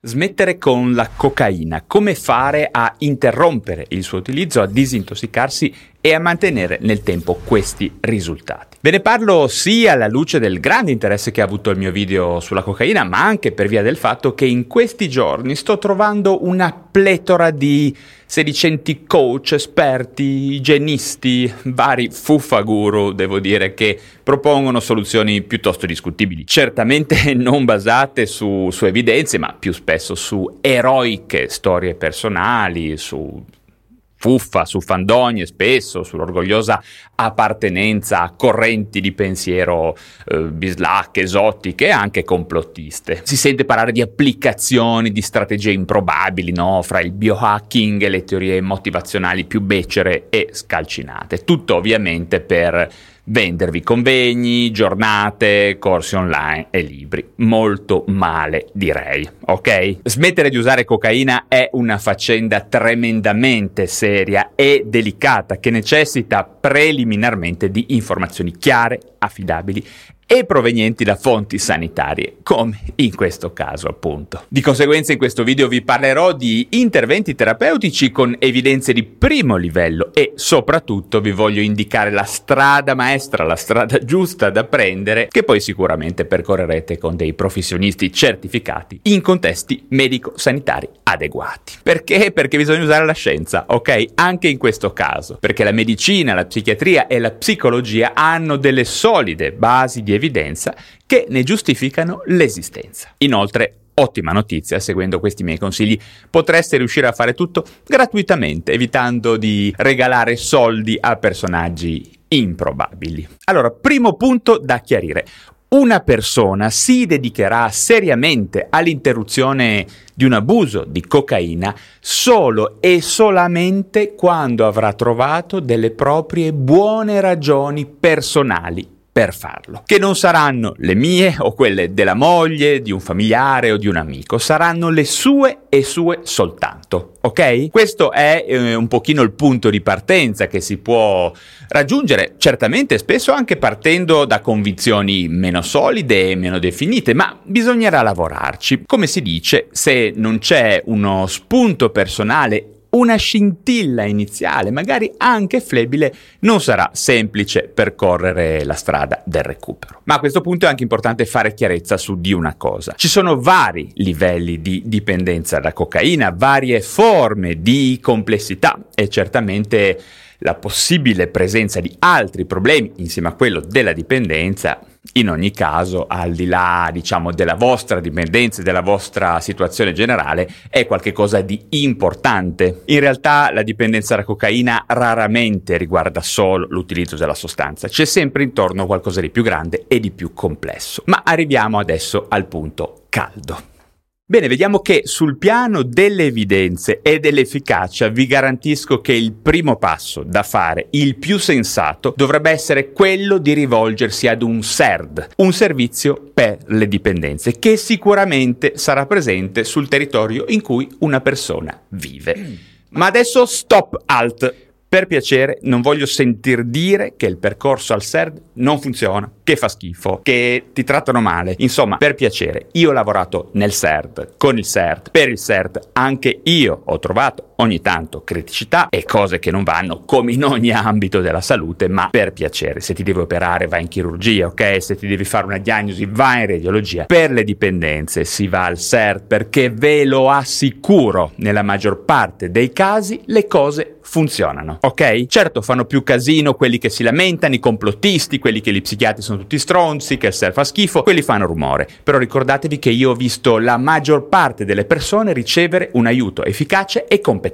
Smettere con la cocaina, come fare a interrompere il suo utilizzo, a disintossicarsi e a mantenere nel tempo questi risultati. Ve ne parlo sia alla luce del grande interesse che ha avuto il mio video sulla cocaina, ma anche per via del fatto che in questi giorni sto trovando una pletora di sedicenti coach, esperti, igienisti, vari fuffaguru, devo dire, che propongono soluzioni piuttosto discutibili. Certamente non basate su, su evidenze, ma più spesso su eroiche storie personali, su fuffa, su fandonie spesso, sull'orgogliosa appartenenza a correnti di pensiero eh, bislacche, esotiche e anche complottiste. Si sente parlare di applicazioni, di strategie improbabili, no? Fra il biohacking e le teorie motivazionali più becere e scalcinate. Tutto ovviamente per vendervi convegni, giornate, corsi online e libri. Molto male, direi, ok? Smettere di usare cocaina è una faccenda tremendamente seria e delicata che necessita preliminarmente di informazioni chiare, affidabili e provenienti da fonti sanitarie, come in questo caso appunto. Di conseguenza in questo video vi parlerò di interventi terapeutici con evidenze di primo livello e soprattutto vi voglio indicare la strada maestra, la strada giusta da prendere che poi sicuramente percorrerete con dei professionisti certificati in contesti medico-sanitari adeguati. Perché? Perché bisogna usare la scienza, ok? Anche in questo caso, perché la medicina, la psichiatria e la psicologia hanno delle solide basi di evidenza che ne giustificano l'esistenza. Inoltre, ottima notizia, seguendo questi miei consigli potreste riuscire a fare tutto gratuitamente, evitando di regalare soldi a personaggi improbabili. Allora, primo punto da chiarire. Una persona si dedicherà seriamente all'interruzione di un abuso di cocaina solo e solamente quando avrà trovato delle proprie buone ragioni personali per farlo, che non saranno le mie o quelle della moglie, di un familiare o di un amico, saranno le sue e sue soltanto, ok? Questo è eh, un pochino il punto di partenza che si può raggiungere, certamente spesso anche partendo da convinzioni meno solide e meno definite, ma bisognerà lavorarci. Come si dice, se non c'è uno spunto personale una scintilla iniziale, magari anche flebile, non sarà semplice percorrere la strada del recupero. Ma a questo punto è anche importante fare chiarezza su di una cosa. Ci sono vari livelli di dipendenza da cocaina, varie forme di complessità e certamente la possibile presenza di altri problemi insieme a quello della dipendenza in ogni caso, al di là, diciamo, della vostra dipendenza e della vostra situazione generale, è qualcosa di importante. In realtà la dipendenza da cocaina raramente riguarda solo l'utilizzo della sostanza, c'è sempre intorno qualcosa di più grande e di più complesso. Ma arriviamo adesso al punto caldo. Bene, vediamo che sul piano delle evidenze e dell'efficacia vi garantisco che il primo passo da fare, il più sensato, dovrebbe essere quello di rivolgersi ad un SERD, un servizio per le dipendenze, che sicuramente sarà presente sul territorio in cui una persona vive. Ma adesso stop alt. Per piacere, non voglio sentir dire che il percorso al SERD non funziona, che fa schifo, che ti trattano male. Insomma, per piacere, io ho lavorato nel SERD, con il SERD, per il SERD, anche io ho trovato ogni tanto criticità e cose che non vanno come in ogni ambito della salute, ma per piacere, se ti devi operare vai in chirurgia, ok? Se ti devi fare una diagnosi vai in radiologia. Per le dipendenze si va al SERD perché ve lo assicuro, nella maggior parte dei casi le cose funzionano, ok? Certo fanno più casino quelli che si lamentano, i complottisti, quelli che gli psichiatri sono tutti stronzi, che il self fa schifo, quelli fanno rumore. Però ricordatevi che io ho visto la maggior parte delle persone ricevere un aiuto efficace e competente.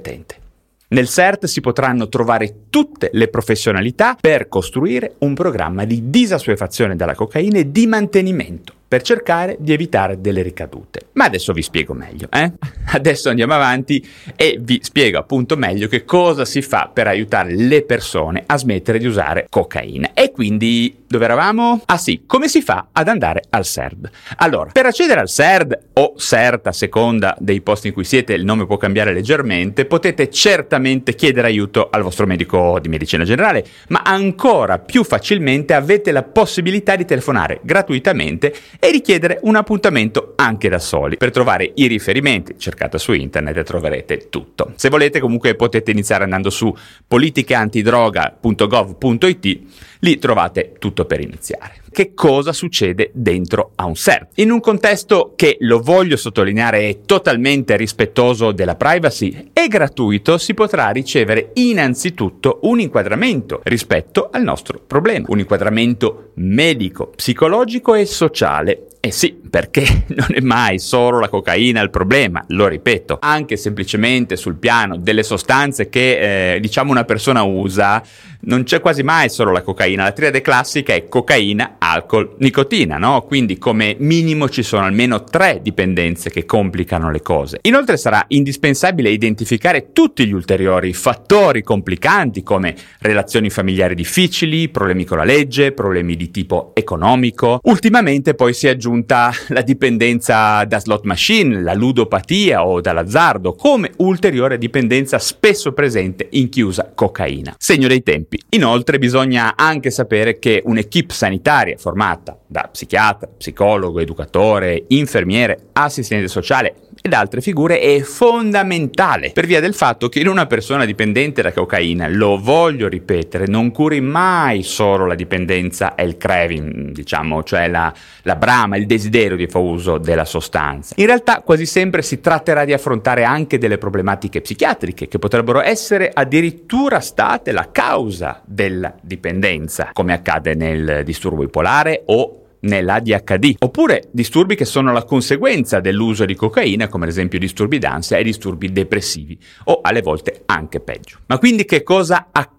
Nel CERT si potranno trovare tutte le professionalità per costruire un programma di disassuefazione dalla cocaina e di mantenimento per cercare di evitare delle ricadute. Ma adesso vi spiego meglio, eh? Adesso andiamo avanti e vi spiego appunto meglio che cosa si fa per aiutare le persone a smettere di usare cocaina. E quindi dove eravamo? Ah sì, come si fa ad andare al CERD? Allora, per accedere al CERD o CERT a seconda dei posti in cui siete, il nome può cambiare leggermente, potete certamente chiedere aiuto al vostro medico di medicina generale, ma ancora più facilmente avete la possibilità di telefonare gratuitamente e richiedere un appuntamento anche da soli. Per trovare i riferimenti, cercate su internet e troverete tutto. Se volete comunque potete iniziare andando su politicheantidroga.gov.it, lì trovate tutto per iniziare. Che cosa succede dentro a un CERT. In un contesto che, lo voglio sottolineare, è totalmente rispettoso della privacy e gratuito, si potrà ricevere innanzitutto un inquadramento rispetto al nostro problema, un inquadramento medico, psicologico e sociale eh sì, perché non è mai solo la cocaina il problema, lo ripeto, anche semplicemente sul piano delle sostanze che eh, diciamo una persona usa, non c'è quasi mai solo la cocaina, la triade classica è cocaina, alcol, nicotina, no? Quindi come minimo ci sono almeno tre dipendenze che complicano le cose. Inoltre sarà indispensabile identificare tutti gli ulteriori fattori complicanti come relazioni familiari difficili, problemi con la legge, problemi di tipo economico. Ultimamente poi si è aggiunta la dipendenza da slot machine, la ludopatia o dall'azzardo come ulteriore dipendenza spesso presente in chi usa cocaina. Segno dei tempi. Inoltre bisogna anche sapere che un'equipe sanitaria formata da psichiatra, psicologo, educatore, infermiere, assistente sociale ed altre figure è fondamentale per via del fatto che in una persona dipendente da cocaina, lo voglio ripetere, non curi mai solo la dipendenza e il craving, diciamo, cioè la, la brama, il desiderio di fare uso della sostanza. In realtà quasi sempre si tratterà di affrontare anche delle problematiche psichiatriche che potrebbero essere addirittura state la causa della dipendenza, come accade nel disturbo bipolare o nell'ADHD, oppure disturbi che sono la conseguenza dell'uso di cocaina, come ad esempio disturbi d'ansia e disturbi depressivi, o alle volte anche peggio. Ma quindi che cosa accade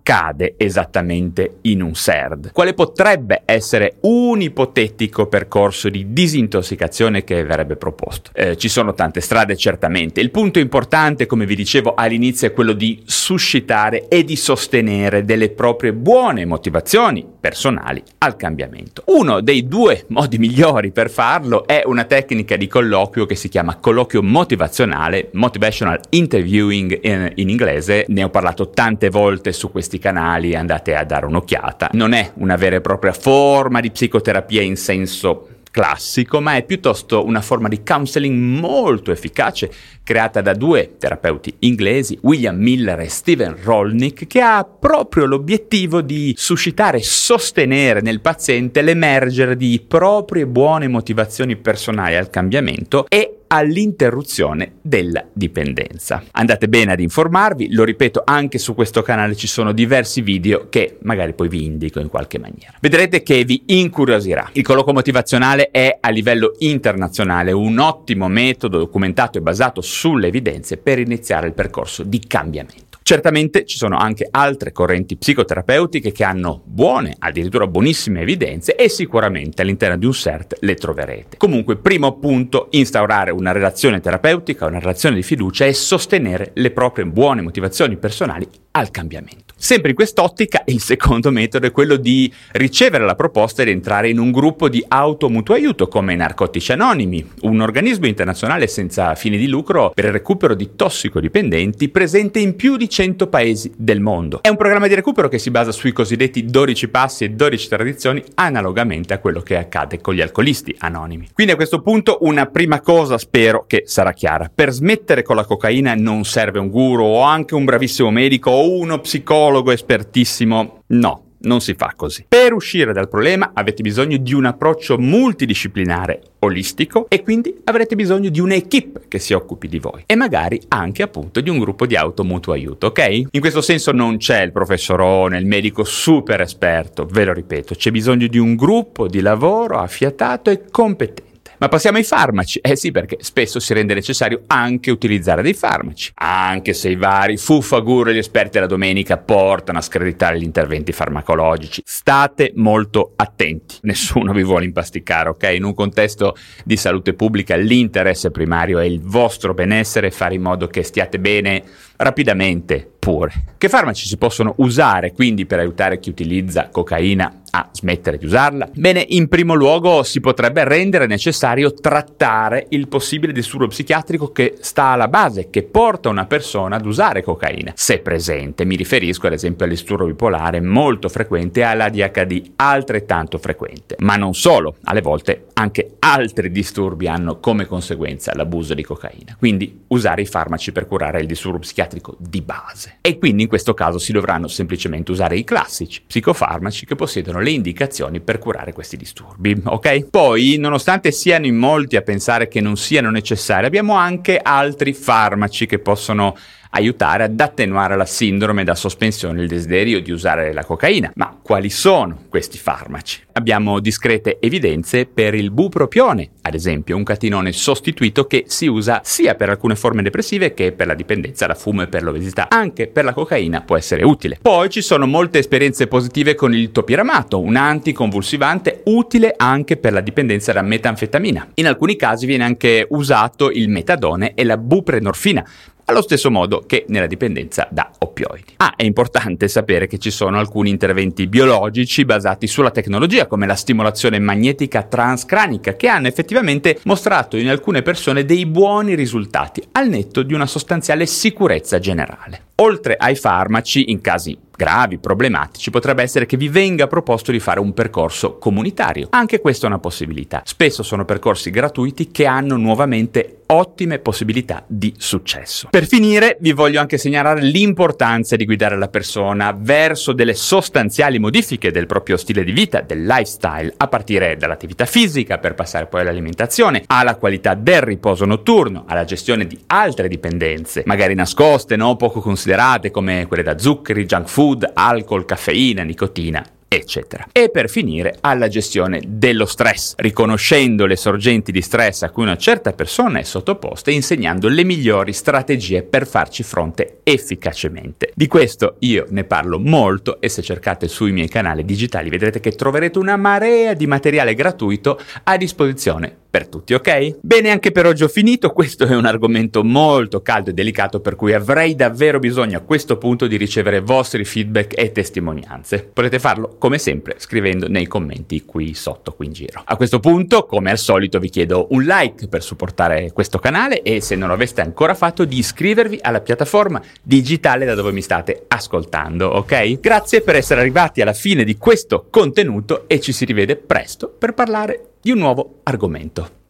esattamente in un SERD? Quale potrebbe essere un ipotetico percorso di disintossicazione che verrebbe proposto? Eh, ci sono tante strade certamente, il punto importante, come vi dicevo all'inizio, è quello di suscitare e di sostenere delle proprie buone motivazioni personali al cambiamento. Uno dei due modi migliori per farlo è una tecnica di colloquio che si chiama colloquio motivazionale, motivational interviewing in, in inglese. Ne ho parlato tante volte su questi canali, andate a dare un'occhiata. Non è una vera e propria forma di psicoterapia in senso classico, ma è piuttosto una forma di counseling molto efficace creata da due terapeuti inglesi, William Miller e Steven Rolnick, che ha proprio l'obiettivo di suscitare e sostenere nel paziente l'emergere di proprie buone motivazioni personali al cambiamento e all'interruzione della dipendenza. Andate bene ad informarvi, lo ripeto, anche su questo canale ci sono diversi video che magari poi vi indico in qualche maniera. Vedrete che vi incuriosirà. Il colloquio motivazionale è a livello internazionale un ottimo metodo documentato e basato sulle evidenze per iniziare il percorso di cambiamento. Certamente ci sono anche altre correnti psicoterapeutiche che hanno buone, addirittura buonissime evidenze e sicuramente all'interno di un CERT le troverete. Comunque, primo punto, instaurare una relazione terapeutica, una relazione di fiducia e sostenere le proprie buone motivazioni personali al cambiamento. Sempre in quest'ottica, il secondo metodo è quello di ricevere la proposta di entrare in un gruppo di automutuo aiuto come Narcotici Anonimi, un organismo internazionale senza fini di lucro per il recupero di tossicodipendenti presente in più di 100 paesi del mondo. È un programma di recupero che si basa sui cosiddetti 12 passi e 12 tradizioni, analogamente a quello che accade con gli alcolisti anonimi. Quindi a questo punto una prima cosa spero che sarà chiara. Per smettere con la cocaina non serve un guru o anche un bravissimo medico o uno psicologo espertissimo. No, non si fa così. Per uscire dal problema avete bisogno di un approccio multidisciplinare, olistico e quindi avrete bisogno di un'equipe che si occupi di voi e magari anche appunto di un gruppo di auto mutuo aiuto, ok? In questo senso non c'è il professorone, il medico super esperto, ve lo ripeto, c'è bisogno di un gruppo di lavoro affiatato e competente. Ma passiamo ai farmaci. Eh sì, perché spesso si rende necessario anche utilizzare dei farmaci. Anche se i vari fuffagur e gli esperti della domenica portano a screditare gli interventi farmacologici. State molto attenti. Nessuno vi vuole impasticare, ok? In un contesto di salute pubblica l'interesse primario è il vostro benessere e fare in modo che stiate bene rapidamente pure. Che farmaci si possono usare quindi per aiutare chi utilizza cocaina a smettere di usarla? Bene, in primo luogo si potrebbe rendere necessario trattare il possibile disturbo psichiatrico che sta alla base, che porta una persona ad usare cocaina, se presente. Mi riferisco ad esempio al disturbo bipolare molto frequente e all'ADHD altrettanto frequente. Ma non solo, alle volte anche altri disturbi hanno come conseguenza l'abuso di cocaina. Quindi usare i farmaci per curare il disturbo psichiatrico di base. E quindi in questo caso si dovranno semplicemente usare i classici psicofarmaci che possiedono le indicazioni per curare questi disturbi, ok? Poi, nonostante siano in molti a pensare che non siano necessari, abbiamo anche altri farmaci che possono aiutare ad attenuare la sindrome da sospensione il desiderio di usare la cocaina. Ma quali sono questi farmaci? Abbiamo discrete evidenze per il bupropione, ad esempio, un catinone sostituito che si usa sia per alcune forme depressive che per la dipendenza da fumo e per l'obesità. Anche per la cocaina può essere utile. Poi ci sono molte esperienze positive con il topiramato, un anticonvulsivante utile anche per la dipendenza da metanfetamina. In alcuni casi viene anche usato il metadone e la buprenorfina, allo stesso modo che nella dipendenza da oppioidi. Ah, è importante sapere che ci sono alcuni interventi biologici basati sulla tecnologia, come la stimolazione magnetica transcranica, che hanno effettivamente mostrato in alcune persone dei buoni risultati, al netto di una sostanziale sicurezza generale. Oltre ai farmaci, in casi gravi, problematici, potrebbe essere che vi venga proposto di fare un percorso comunitario. Anche questa è una possibilità. Spesso sono percorsi gratuiti che hanno nuovamente ottime possibilità di successo. Per finire, vi voglio anche segnalare l'importanza di guidare la persona verso delle sostanziali modifiche del proprio stile di vita, del lifestyle, a partire dall'attività fisica per passare poi all'alimentazione, alla qualità del riposo notturno, alla gestione di altre dipendenze, magari nascoste, no? poco considerate come quelle da zuccheri, junk food, alcol, caffeina, nicotina eccetera. E per finire alla gestione dello stress, riconoscendo le sorgenti di stress a cui una certa persona è sottoposta e insegnando le migliori strategie per farci fronte efficacemente. Di questo io ne parlo molto e se cercate sui miei canali digitali vedrete che troverete una marea di materiale gratuito a disposizione per tutti, ok? Bene, anche per oggi ho finito, questo è un argomento molto caldo e delicato per cui avrei davvero bisogno a questo punto di ricevere vostri feedback e testimonianze. Potete farlo come sempre scrivendo nei commenti qui sotto, qui in giro. A questo punto, come al solito, vi chiedo un like per supportare questo canale e se non lo aveste ancora fatto di iscrivervi alla piattaforma digitale da dove mi state ascoltando, ok? Grazie per essere arrivati alla fine di questo contenuto e ci si rivede presto per parlare di un nuovo argomento.